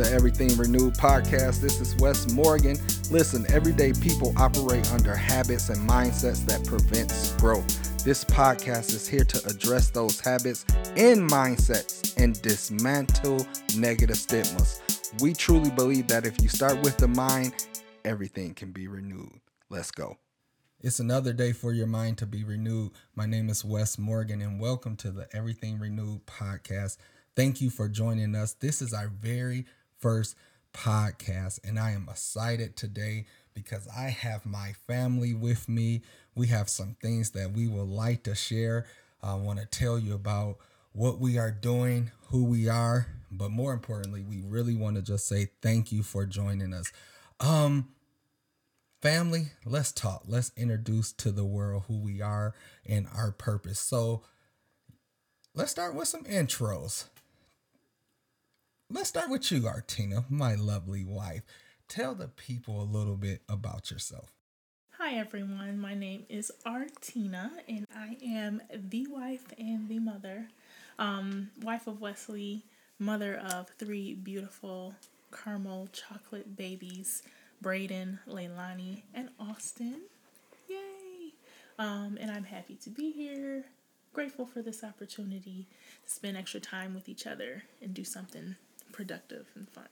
To Everything Renewed podcast. This is Wes Morgan. Listen, everyday people operate under habits and mindsets that prevents growth. This podcast is here to address those habits and mindsets and dismantle negative stigmas. We truly believe that if you start with the mind, everything can be renewed. Let's go. It's another day for your mind to be renewed. My name is Wes Morgan, and welcome to the Everything Renewed podcast. Thank you for joining us. This is our very first podcast, and I am excited today because I have my family with me. We have some things that we would like to share. I want to tell you about what we are doing, who we are, but more importantly, we really want to just say thank you for joining us. Um, family, let's talk. Let's introduce to the world who we are and our purpose. So, let's start with some intros. Let's start with you, Artina, my lovely wife. Tell the people a little bit about yourself. Hi, everyone. My name is Artina, and I am the wife and the mother. Um, wife of Wesley, mother of three beautiful caramel chocolate babies Braden, Leilani, and Austin. Yay! Um, and I'm happy to be here. Grateful for this opportunity to spend extra time with each other and do something productive and fun.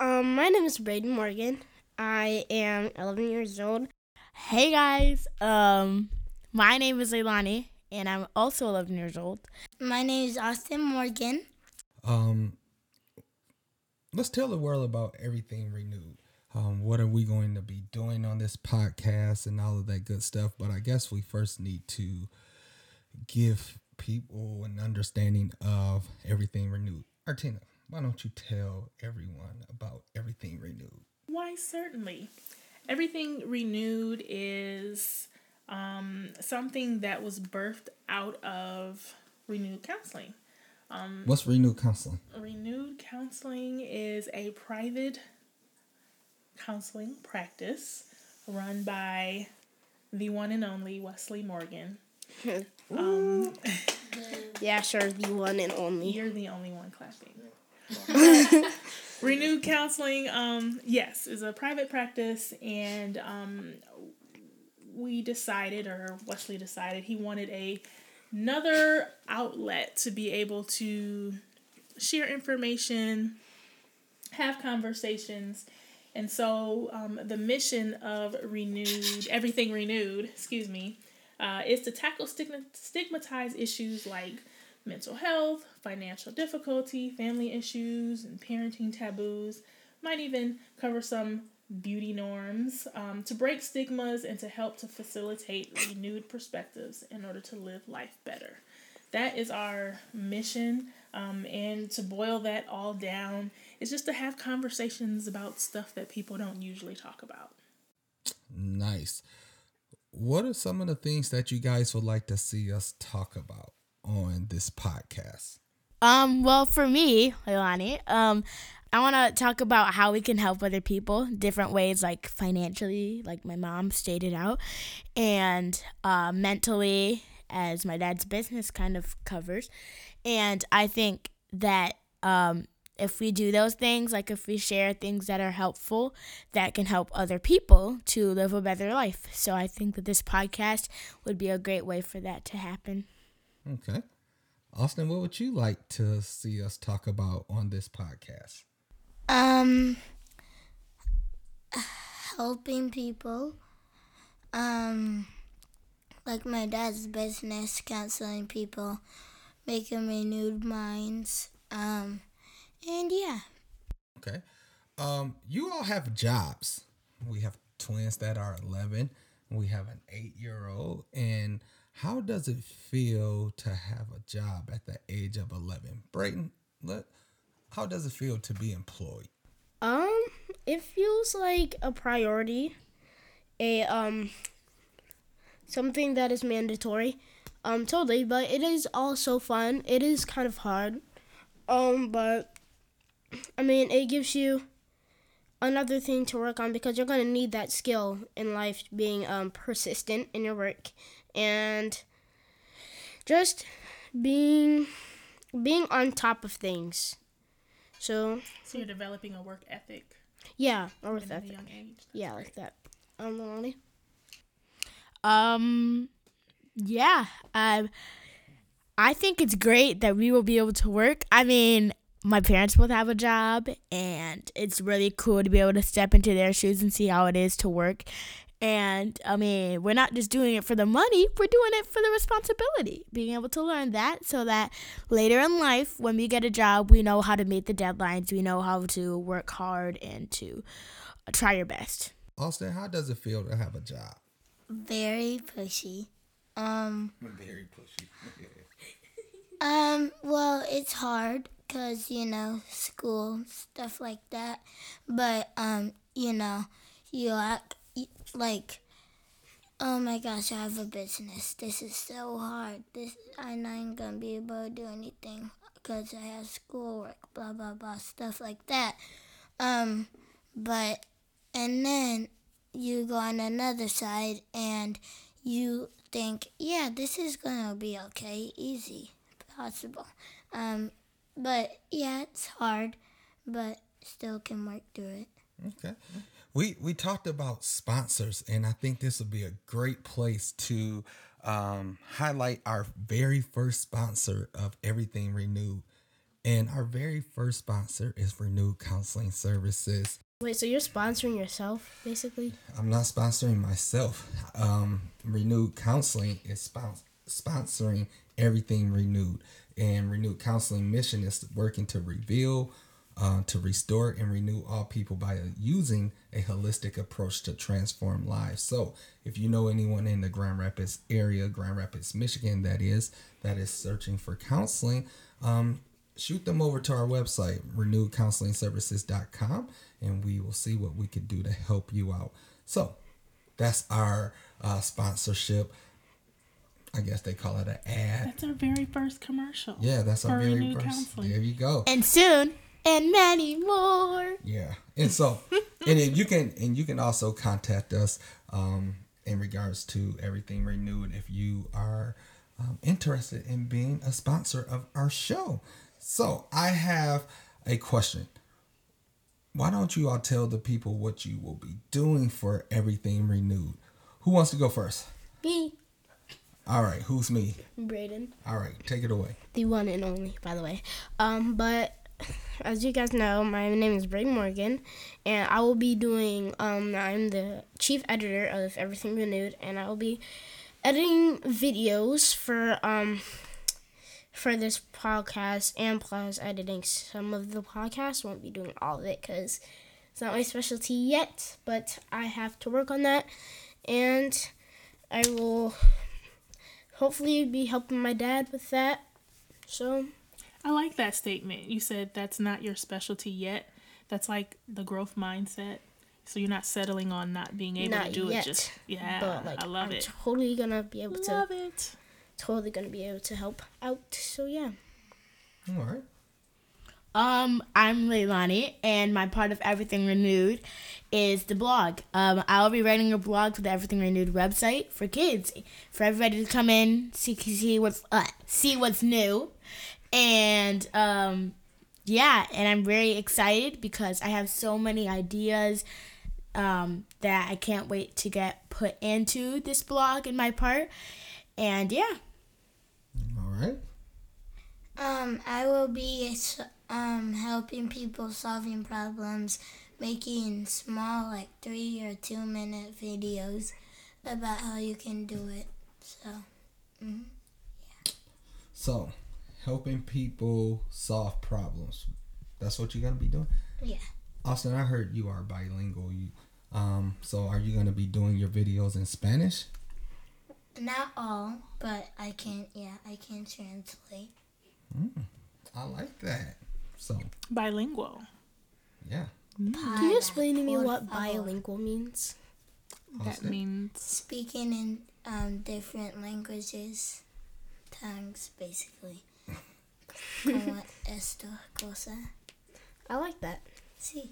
Um, my name is Braden Morgan. I am 11 years old. Hey guys, um, my name is Leilani, and I'm also 11 years old. My name is Austin Morgan. Um, let's tell the world about everything renewed. Um, what are we going to be doing on this podcast and all of that good stuff? But I guess we first need to give people an understanding of everything renewed. Artina, why don't you tell everyone about everything renewed? Why, certainly. Everything renewed is um, something that was birthed out of renewed counseling. Um, What's renewed counseling? Renewed counseling is a private counseling practice run by the one and only Wesley Morgan. um, yeah, sure, the one and only. You're the only one clapping. Renewed counseling, um, yes, is a private practice, and um, we decided, or Wesley decided, he wanted a another outlet to be able to share information, have conversations, and so um, the mission of Renewed, Everything Renewed, excuse me, uh, is to tackle stigma- stigmatized issues like mental health, financial difficulty, family issues, and parenting taboos. Might even cover some beauty norms um, to break stigmas and to help to facilitate renewed perspectives in order to live life better. That is our mission. Um, and to boil that all down is just to have conversations about stuff that people don't usually talk about. Nice. What are some of the things that you guys would like to see us talk about on this podcast? Um, well, for me, Leilani, um, I want to talk about how we can help other people different ways, like financially, like my mom stated out, and uh, mentally, as my dad's business kind of covers, and I think that um, if we do those things, like if we share things that are helpful, that can help other people to live a better life. So I think that this podcast would be a great way for that to happen. Okay. Austin, what would you like to see us talk about on this podcast? Um, helping people. Um, like my dad's business, counseling people making renewed minds. Um, and yeah. Okay. Um, you all have jobs. We have twins that are 11. We have an eight year old. And how does it feel to have a job at the age of 11? Braden, let, how does it feel to be employed? Um, it feels like a priority, a um, something that is mandatory. Um, totally, but it is also fun. It is kind of hard. Um, but I mean, it gives you another thing to work on because you're gonna need that skill in life, being um persistent in your work and just being being on top of things. So So you're developing a work ethic yeah, or with at that. a young age. Yeah, like that. Um, Lonnie? Um, yeah. Um, I think it's great that we will be able to work. I mean, my parents both have a job, and it's really cool to be able to step into their shoes and see how it is to work. And I mean, we're not just doing it for the money, we're doing it for the responsibility. Being able to learn that so that later in life, when we get a job, we know how to meet the deadlines, we know how to work hard and to try your best. Austin, how does it feel to have a job? Very pushy. Um, Very pushy. um, well, it's hard because, you know, school, stuff like that. But, um, you know, you act like, oh my gosh, I have a business. This is so hard. This I'm not gonna be able to do anything because I have schoolwork, blah blah blah, stuff like that. Um, but and then you go on another side and you think, yeah, this is gonna be okay, easy, possible. Um, but yeah, it's hard, but still can work through it. Okay. We we talked about sponsors, and I think this would be a great place to um, highlight our very first sponsor of Everything Renewed. And our very first sponsor is Renewed Counseling Services. Wait, so you're sponsoring yourself, basically? I'm not sponsoring myself. Um, Renewed Counseling is spons- sponsoring Everything Renewed. And Renewed Counseling mission is working to reveal, uh, to restore, and renew all people by using a holistic approach to transform lives. So, if you know anyone in the Grand Rapids area, Grand Rapids, Michigan, that is, that is searching for counseling, um, shoot them over to our website, renewedcounselingservices.com, and we will see what we can do to help you out. So, that's our uh, sponsorship. I guess they call it an ad. That's our very first commercial. Yeah, that's our very first. counseling. There you go. And soon, and many more. Yeah, and so, and then you can and you can also contact us um, in regards to everything renewed if you are um, interested in being a sponsor of our show. So I have a question. Why don't you all tell the people what you will be doing for everything renewed? Who wants to go first? Me, All right, who's me? Braden. All right, take it away. the one and only, by the way. Um, but as you guys know, my name is Bray Morgan, and I will be doing. Um, I'm the chief editor of Everything Renewed, and I will be editing videos for um for this podcast and plus editing some of the podcast. Won't be doing all of it because it's not my specialty yet, but I have to work on that, and I will hopefully be helping my dad with that. So I like that statement. You said that's not your specialty yet. That's like the growth mindset. So you're not settling on not being able Not to do yet, it. Just yeah, but like I love I'm it. totally gonna be able to Love it. totally gonna be able to help out. So yeah. All right. Um, I'm Leilani, and my part of Everything Renewed is the blog. Um, I'll be writing a blog for the Everything Renewed website for kids, for everybody to come in, see see what's uh, see what's new, and um, yeah, and I'm very excited because I have so many ideas um, that I can't wait to get put into this blog in my part, and yeah. All right. Um, I will be um helping people solving problems, making small like three or two minute videos about how you can do it. So, mhm. Yeah. So, helping people solve problems. That's what you're gonna be doing. yeah, Austin, I heard you are bilingual. You, um, so are you gonna be doing your videos in Spanish? not all, but I can. Yeah, I can translate. I like that. So, Bilingual. yeah. Can you explain to me what bilingual means? That means Speaking in um different languages, tongues, basically. Como esto cosa. I like that. Sí.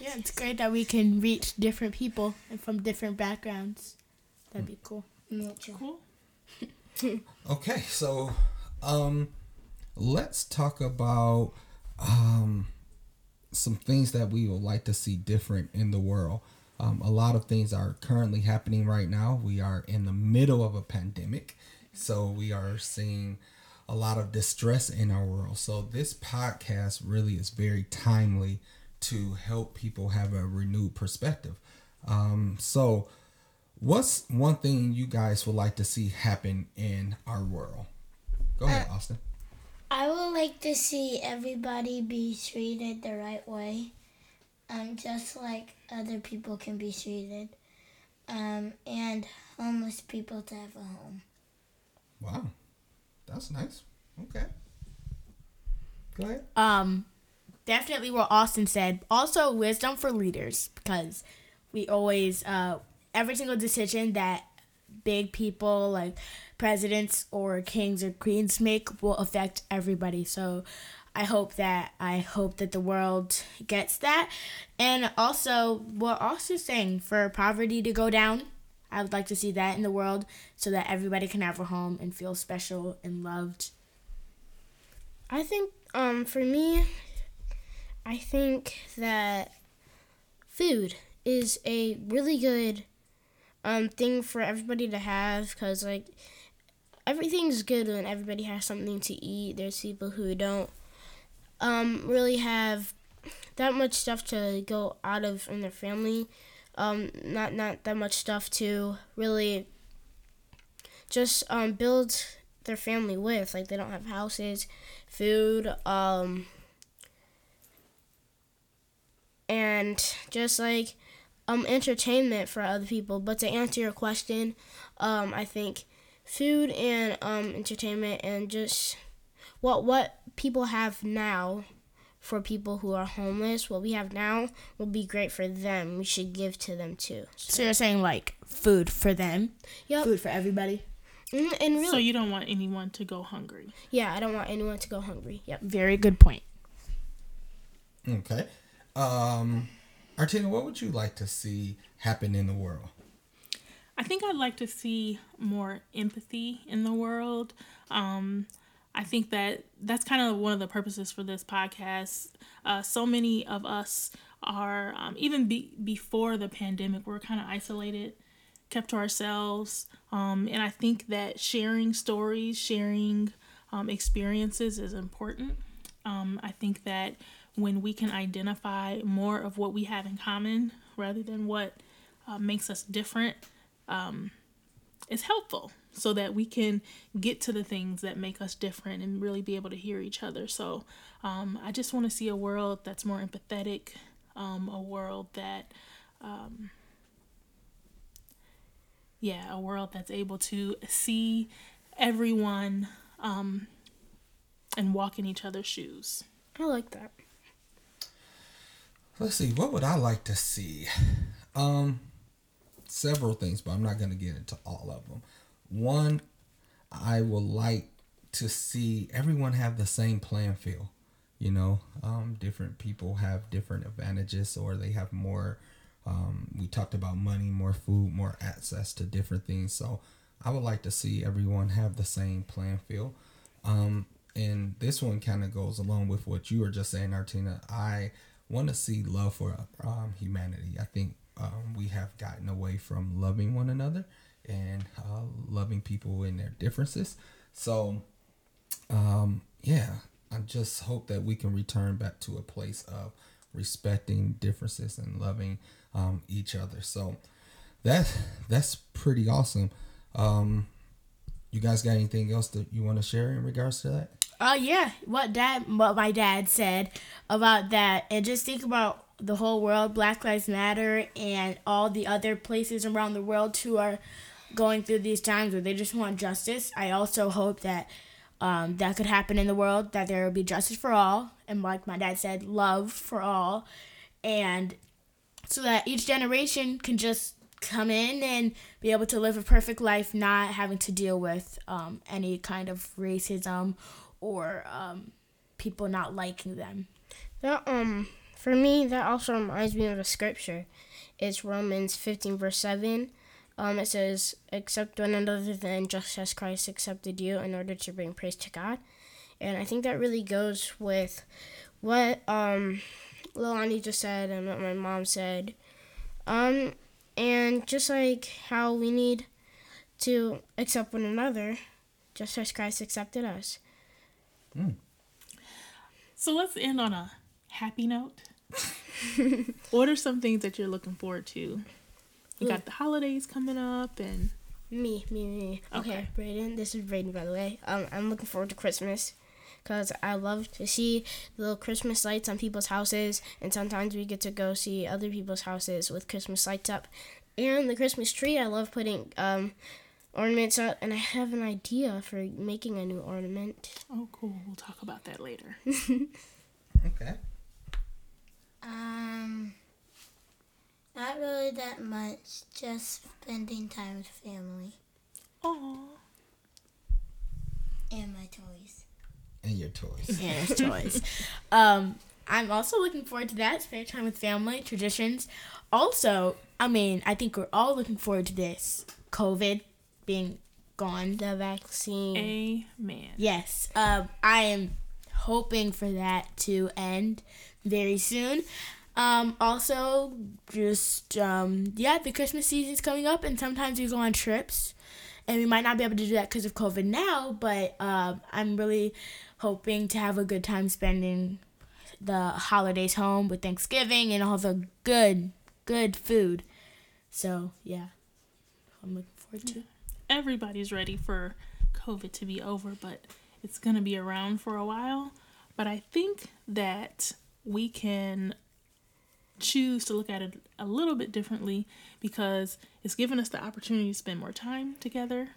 Yeah, it's great that we can reach different people and from different backgrounds. That'd be cool. Mucho. cool. Okay, so um, let's talk about um some things that we would like to see different in the world. Um, a lot of things are currently happening right now. We are in the middle of a pandemic, so we are seeing a lot of distress in our world. So this podcast really is very timely to help people have a renewed perspective. Um, so, what's one thing you guys would like to see happen in our world? Go ahead, Austin. I would like to see everybody be treated the right way, um, just like other people can be treated, um, and homeless people to have a home. Wow, that's nice. Okay, go ahead. Um, definitely what Austin said. Also, wisdom for leaders because we always, uh, every single decision that big people like presidents or kings or queens make will affect everybody. So I hope that I hope that the world gets that. And also what Austin's saying for poverty to go down. I would like to see that in the world so that everybody can have a home and feel special and loved. I think um for me I think that food is a really good um thing for everybody to have cuz like everything's good when everybody has something to eat. There's people who don't um really have that much stuff to go out of in their family. Um not not that much stuff to really just um build their family with. Like they don't have houses, food, um, and just like um entertainment for other people. But to answer your question, um, I think food and um entertainment and just what what people have now for people who are homeless, what we have now will be great for them. We should give to them too. So you're saying like food for them, Yep. food for everybody. Mhm, And really, So you don't want anyone to go hungry. yeah, I don't want anyone to go hungry. Yep. Very good point. Okay, um, Artina, what would you like to see happen in the world? I think I'd like to see more empathy in the world. Um, I think that that's kind of one of the purposes for this podcast. Uh, so many of us are, um, even be- before the pandemic, we're kind of isolated, kept to ourselves. Um, and I think that sharing stories, sharing um, experiences is important. Um, I think that when we can identify more of what we have in common rather than what uh, makes us different, is helpful so that we can get to the things that make us different and really be able to hear each other. So um, I just want to see a world that's more empathetic, um, a world that, um, yeah, a world that's able to see everyone um, and walk in each other's shoes. I like that. Let's see, what would I like to see? Um, several things, but I'm not going to get into all of them. One, I would like to see everyone have the same playing field. You know, um, different people have different advantages, or they have more. Um, we talked about money, more food, more access to different things. So, I would like to see everyone have the same playing field. Um, and this one kind of goes along with what you were just saying, Artina. I want to see love for um, humanity. I think um, we have gotten away from loving one another and uh, loving people in their differences. So, um, yeah, I just hope that we can return back to a place of respecting differences and loving um, each other. So that that's pretty awesome. Um, you guys got anything else that you want to share in regards to that? Uh yeah, what dad what my dad said about that and just think about the whole world, Black Lives Matter and all the other places around the world who are going through these times where they just want justice. I also hope that um, that could happen in the world, that there will be justice for all, and like my dad said, love for all, and so that each generation can just come in and be able to live a perfect life, not having to deal with um, any kind of racism or um, people not liking them. That um for me that also reminds me of a scripture. It's Romans fifteen verse seven. Um it says, Accept one another then just as Christ accepted you in order to bring praise to God. And I think that really goes with what um Leilani just said and what my mom said. Um, and just like how we need to accept one another, just as Christ accepted us. So let's end on a happy note. what are some things that you're looking forward to? You got the holidays coming up, and Me, me, me. Okay, Okay. Braden. This is Braden, by the way. Um, I'm looking forward to Christmas because I love to see the little Christmas lights on people's houses, and sometimes we get to go see other people's houses with Christmas lights up. And the Christmas tree, I love putting um, ornaments up, and I have an idea for making a new ornament. oh, cool. We'll talk about that later. Okay. Um, not really that much. Just spending time with family Oh, and my toys. And your toys. and his toys. um, I'm also looking forward to that. spending time with family, traditions. Also, I mean, I think we're all looking forward to this COVID being gone. The vaccine. amen. Yes, um, I am hoping for that to end very soon. Um, also, just um, yeah, the Christmas season's coming up, and sometimes we go on trips, and we might not be able to do that because of COVID now. But um, I'm really hoping to have a good time spending the holidays home with Thanksgiving and all the good, good food. So yeah, I'm looking forward to. Everybody's ready for COVID to be over, but it's to be around for a while. But I think that we can choose to look at it a little bit differently because it's given us the opportunity to spend more time together.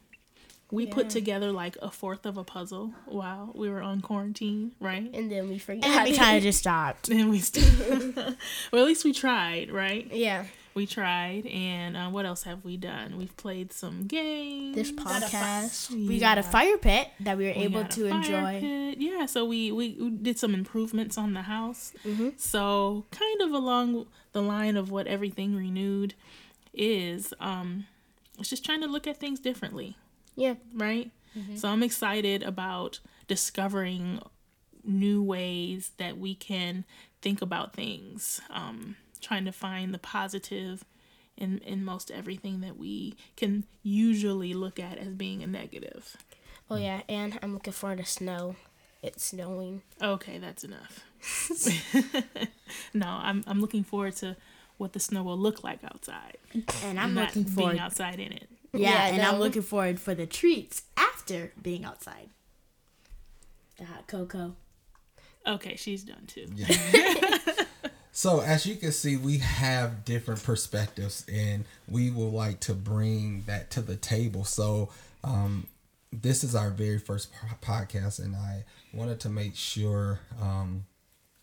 We put together like a fourth of a puzzle while we were on quarantine, right? And then we forgot. And we kind of just stopped. And we still, well, at least we tried, right? yeah. We tried, and uh, what else have we done? We've played some games. This podcast. We got a fire pit that we were We able to enjoy. pit. Yeah, so we, we we did some improvements on the house. Mm-hmm. So kind of along the line of what everything renewed is, um, it's just trying to look at things differently, Yeah. right? Mm-hmm. So I'm excited about discovering new ways that we can think about things. Um, trying to find the positive in in most everything that we can usually look at as being a negative. Oh yeah, and I'm looking forward to snow. It's snowing. Okay, that's enough. no, I'm I'm looking forward to what the snow will look like outside. And I'm not looking being outside in it. Yeah, Yeah, and I'm looking forward for the treats after being outside. The hot cocoa. Okay, she's done too. So as you can see, we have different perspectives, and we would like to bring that to the table. So um, this is our very first podcast, and I wanted to make sure um,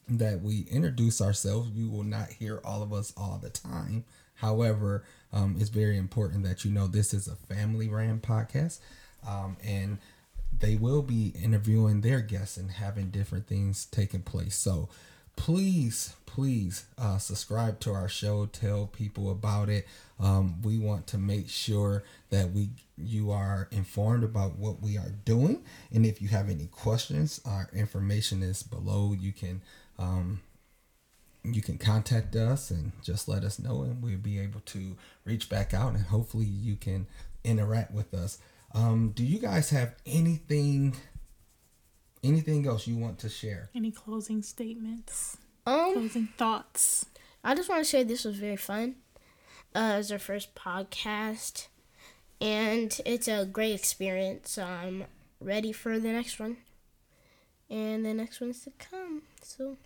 that we introduce ourselves. You will not hear all of us all the time. However, um, it's very important that you know this is a family ran podcast, um, and they will be interviewing their guests and having different things taking place. So please, please uh, subscribe to our show. Tell people about it. Um, we want to make sure that we you are informed about what we are doing, and if you have any questions, our information is below. You can um, you can contact us and just let us know, and we'll be able to reach back out, and hopefully you can interact with us. Um, do you guys have anything anything else you want to share? Any closing statements? Um, Closing thoughts? I just want to say this was very fun. Uh, it's our first podcast, and it's a great experience. So I'm ready for the next one, and the next one's to come. So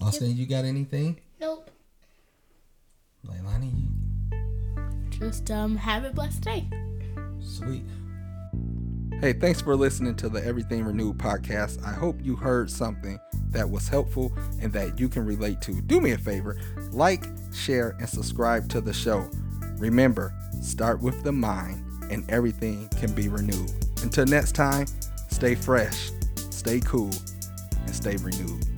Austin, you got anything? Nope. Leilani, you Just um have a blessed day. sweet. Hey, thanks for listening to the Everything Renewed podcast. I hope you heard something that was helpful and that you can relate to. Do me a favor like, share, and subscribe to the show. Remember, start with the mind, and everything can be renewed. Until next time, stay fresh, stay cool, and stay renewed.